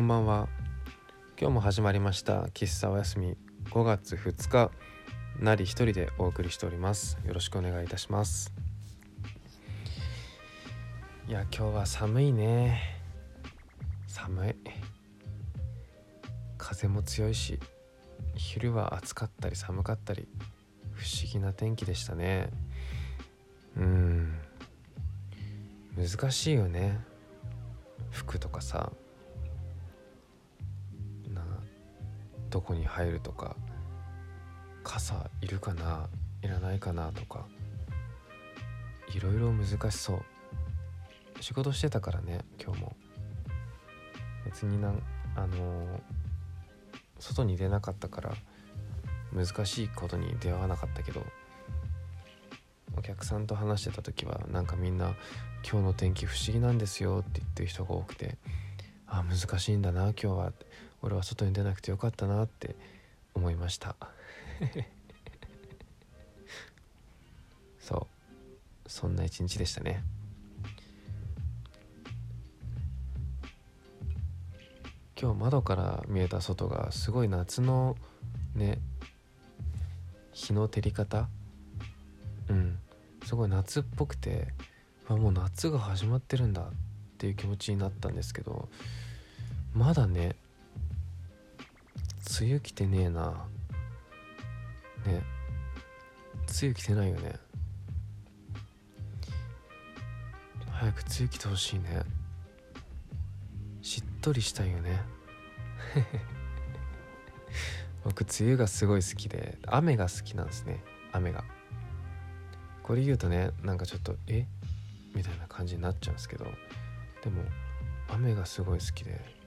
こんばんは。今日も始まりました。喫茶おやすみ。5月2日なり一人でお送りしております。よろしくお願いいたします。いや今日は寒いね。寒い。風も強いし昼は暑かったり寒かったり不思議な天気でしたね。うん。難しいよね。服とかさ。どこに入るとか傘いるかないらないかなとかいろいろ難しそう。仕事してたからね今日も。別になんあのー外に出なかったから難しいことに出会わなかったけどお客さんと話してた時はなんかみんな「今日の天気不思議なんですよ」って言ってる人が多くて「あ難しいんだな今日は俺は外に出なくてよかったな」って思いました。そう。そんな一日でしたね。今日窓から見えた外がすごい夏のね日の照り方？うん。すごい夏っぽくてあもう夏が始まってるんだっていう気持ちになったんですけどまだね梅雨来てねえな。ね。梅雨来てないよね。早く梅雨来てほしいね。しっとりしたいよね。僕梅雨がすごい好きで雨が好きなんですね。雨が。これ言うとねなんかちょっとえ？みたいな感じになっちゃうんですけどでも雨がすごい好きで。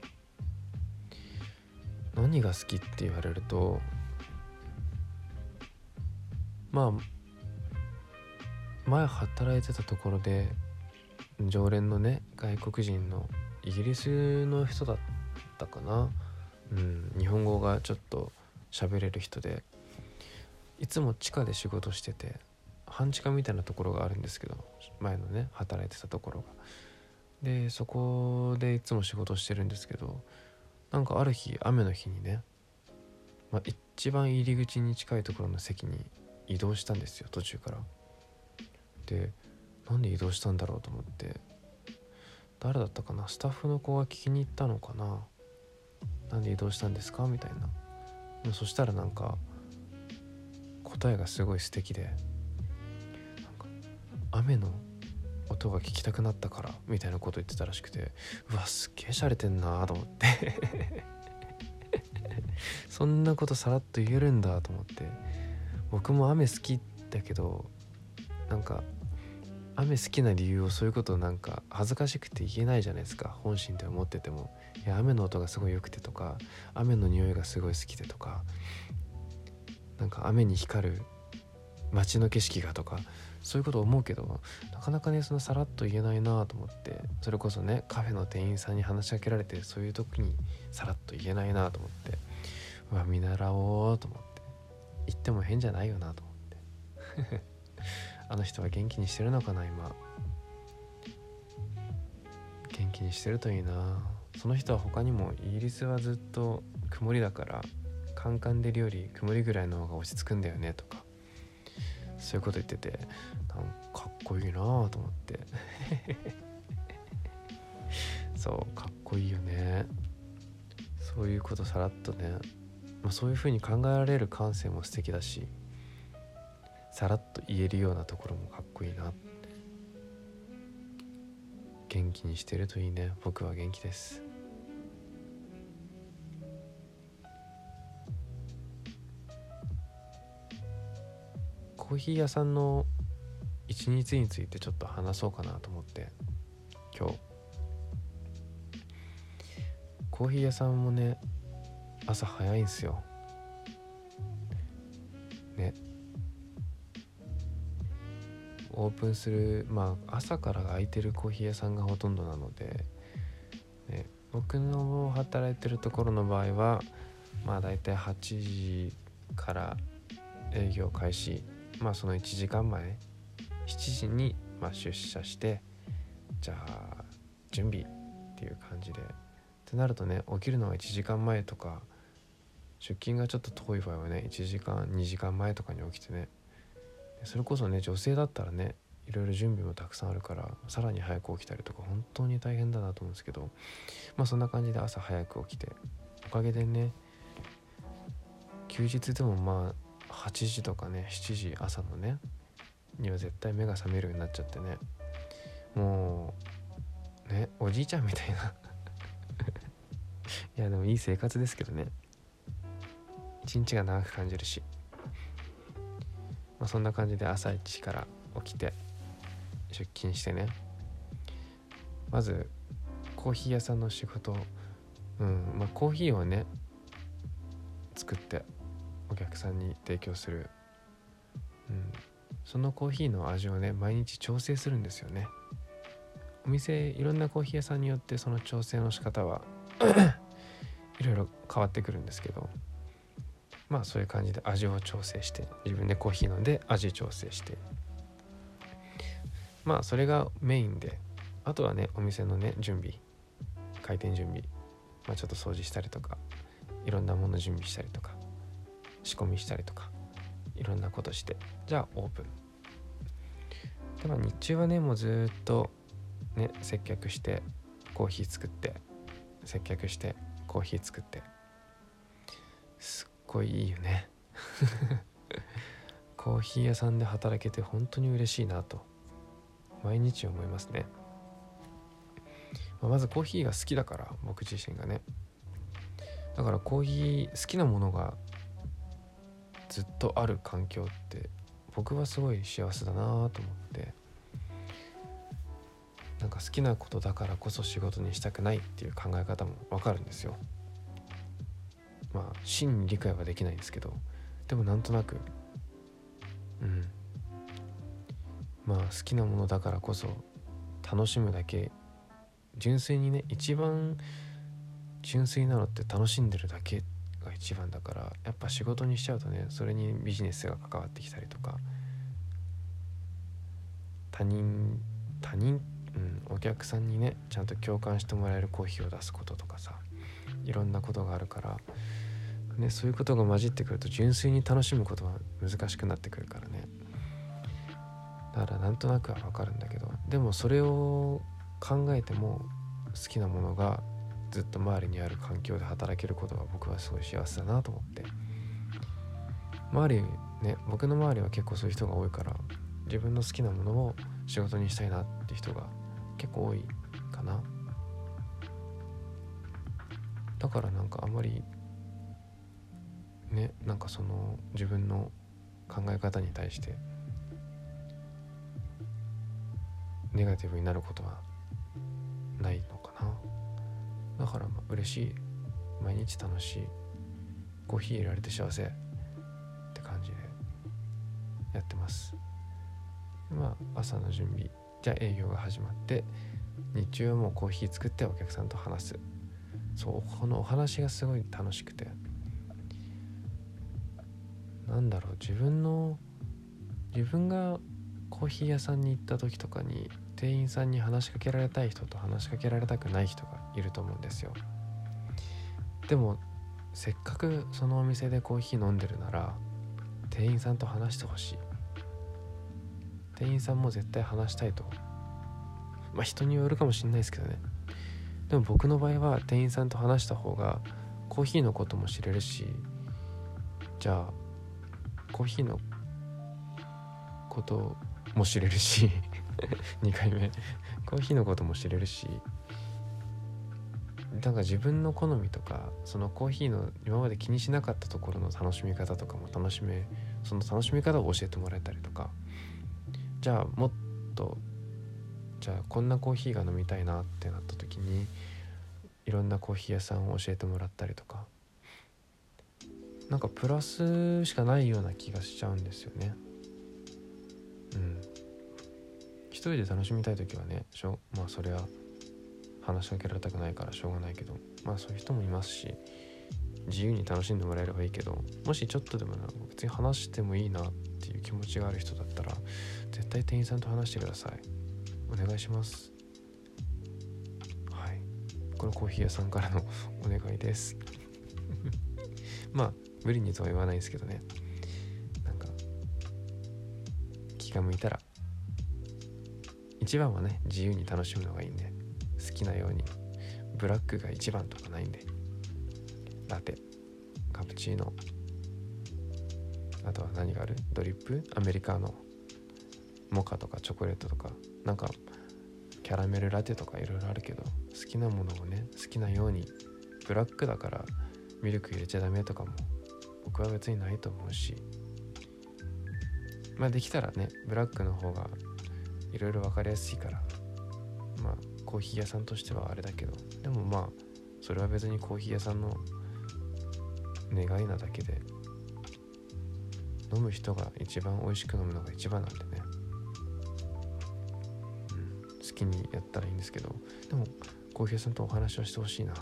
何が好きって言われるとまあ前働いてたところで常連のね外国人のイギリスの人だったかな。うん日本語がちょっと喋れる人でいつも地下で仕事してて半地下みたいなところがあるんですけど前のね働いてたところが。でそこでいつも仕事してるんですけどなんかある日雨の日にね、まあ、一番入り口に近いところの席に移動したんですよ途中から。でなんで移動したんだろうと思って誰だったかなスタッフの子が聞きに行ったのかななんで移動したんですかみたいな。そしたらなんか答えがすごい素敵で雨の音が聞きたくなったからみたいなこと言ってたらしくてうわすっげえ洒落てんなと思って。そんなことさらっと言えるんだと思って。僕も雨好きだけどなんか雨好きな理由をそういうことなんか恥ずかしくて言えないじゃないですか。本心で思ってても。いや雨の音がすごい良くてとか雨の匂いがすごい好きでとかなんか雨に光る街の景色がとかそういうこと思うけどなかなかねそのさらっと言えないなと思ってそれこそねカフェの店員さんに話しかけられてそういう時にさらっと言えないなと思ってうわ見習おうと思って言っても変じゃないよなと思って。あの人は元気にしてるのかな今。元気にしてるといいな。その人は他にもイギリスはずっと曇りだからカンカンでるより曇りぐらいの方が落ち着くんだよねとか。そういうこと言っててかっこいいなと思って。そうかっこいいよね。そういうことさらっとね、まあ、そういう風に考えられる感性も素敵だしさらっと言えるようなところもかっこいいな元気にしてるといいね。僕は元気です。コーヒー屋さんの一日についてちょっと話そうかなと思って今日。コーヒー屋さんもね朝早いんすよ。ね。オープンするまあ朝から空いてるコーヒー屋さんがほとんどなので、ね、僕の働いてるところの場合はまあ大体8時から営業開始まあその1時間前7時にま出社してじゃあ準備っていう感じで。ってなるとね起きるのは1時間前とか出勤がちょっと遠い場合はね1時間2時間前とかに起きてね。それこそね女性だったらねいろいろ準備もたくさんあるからさらに早く起きたりとか本当に大変だなと思うんですけどまあそんな感じで朝早く起きておかげでね休日でもまあ8時とかね7時朝のねには絶対目が覚めるようになっちゃってね。もうねおじいちゃんみたいな。いやでもいい生活ですけどね。一日が長く感じるし、まあ、そんな感じで朝一から起きて出勤してね。まずコーヒー屋さんの仕事。うんまあコーヒーをね作って。客さんに提供する、うん、そのコーヒーの味をね毎日調整するんですよね。お店いろんなコーヒー屋さんによってその調整の仕方は いろいろ変わってくるんですけどまあそういう感じで味を調整して自分でコーヒー飲んで味調整して。まあそれがメインであとはねお店のね準備開店準備、まあ、ちょっと掃除したりとかいろんなもの準備したりとか仕込みしたりとかいろんなことしてじゃあオープン。でまあ日中はねもうずっとね接客してコーヒー作って接客してコーヒー作って。すっごいいいよね。コーヒー屋さんで働けて本当に嬉しいなと毎日思いますね、まあ、まずコーヒーが好きだから僕自身がね。だからコーヒー好きなものがずっとある環境って僕はすごい幸せだなと思ってなんか好きなことだからこそ仕事にしたくないっていう考え方もわかるんですよ。まあ真に理解はできないんですけどでもなんとなくうん。まあ好きなものだからこそ楽しむだけ純粋にね一番純粋なのって楽しんでるだけが一番だからやっぱ仕事にしちゃうとねそれにビジネスが関わってきたりとか他人他人、うん、お客さんにねちゃんと共感してもらえるコーヒーを出すこととかさいろんなことがあるから、ね、そういうことが混じってくると純粋に楽しむことは難しくなってくるからね。だからなんとなくはわかるんだけどでもそれを考えても好きなものがずっと周りにある環境で働けることは僕はすごい幸せだなと思って。周りね僕の周りは結構そういう人が多いから自分の好きなものを仕事にしたいなって人が結構多いかな。だからなんかあんまりねなんかその自分の考え方に対してネガティブになることはないのかな。だから嬉しい毎日楽しいコーヒー入れられて幸せって感じでやってます。まあ朝の準備じゃあ営業が始まって日中はもうコーヒー作ってお客さんと話す。そうこのお話がすごい楽しくてなんだろう自分の自分がコーヒー屋さんに行った時とかに店員さんに話しかけられたい人と話しかけられたくない人がいると思うんですよ。でもせっかくそのお店でコーヒー飲んでるなら店員さんと話してほしい。店員さんも絶対話したいと。まあ人によるかもしれないですけどね。でも僕の場合は店員さんと話した方がコーヒーのことも知れるしじゃあコーヒーのことも知れるし 2回目。コーヒーのことも知れるしなんか自分の好みとかそのコーヒーの今まで気にしなかったところの楽しみ方とかも楽しめその楽しみ方を教えてもらえたりとかじゃあもっとじゃあこんなコーヒーが飲みたいなってなった時にいろんなコーヒー屋さんを教えてもらったりとかなんかプラスしかないような気がしちゃうんですよね。うん。一人で楽しみたい時はねしょまあそれは話しかけられたくないからしょうがないけどまあそういう人もいますし自由に楽しんでもらえればいいけどもしちょっとでもな別に話してもいいなっていう気持ちがある人だったら絶対店員さんと話してください。お願いします。はい。このコーヒー屋さんからの お願いです。まあ無理にとは言わないですけどね。なんか気が向いたら一番はね自由に楽しむのがいいんで。きなようにブラックが一番とかないんで。ラテ。カプチーノ。あとは何がある？ドリップ？アメリカの。モカとかチョコレートとか。なんかキャラメルラテとかいろいろあるけど好きなものをね好きなようにブラックだからミルク入れちゃダメとかも僕は別にないと思うし。まあできたらねブラックの方がいろいろ分かりやすいから。コーヒー屋さんとしてはあれだけどでもまあそれは別にコーヒー屋さんの願いなだけで飲む人が一番美味しく飲むのが一番なんでね、うん、好きにやったらいいんですけどでもコーヒー屋さんとお話をしてほしいな。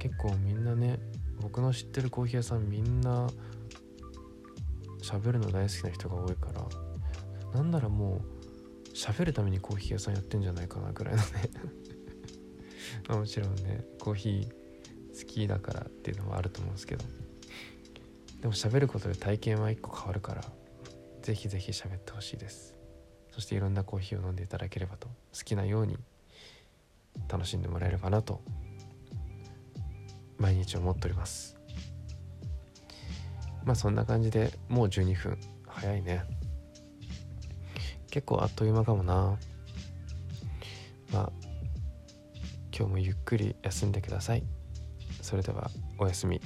結構みんなね僕の知ってるコーヒー屋さんみんな喋るの大好きな人が多いからなんならもう喋るためにコーヒー屋さんやってんじゃないかなぐらいのね。あもちろんねコーヒー好きだからっていうのもあると思うんですけど。でも喋ることで体験は一個変わるからぜひぜひ喋ってほしいです。そしていろんなコーヒーを飲んでいただければと好きなように楽しんでもらえればなと毎日思っております。まあそんな感じでもう12分。早いね。結構あっという間かもな。まあ今日もゆっくり休んでください。それではおやすみ。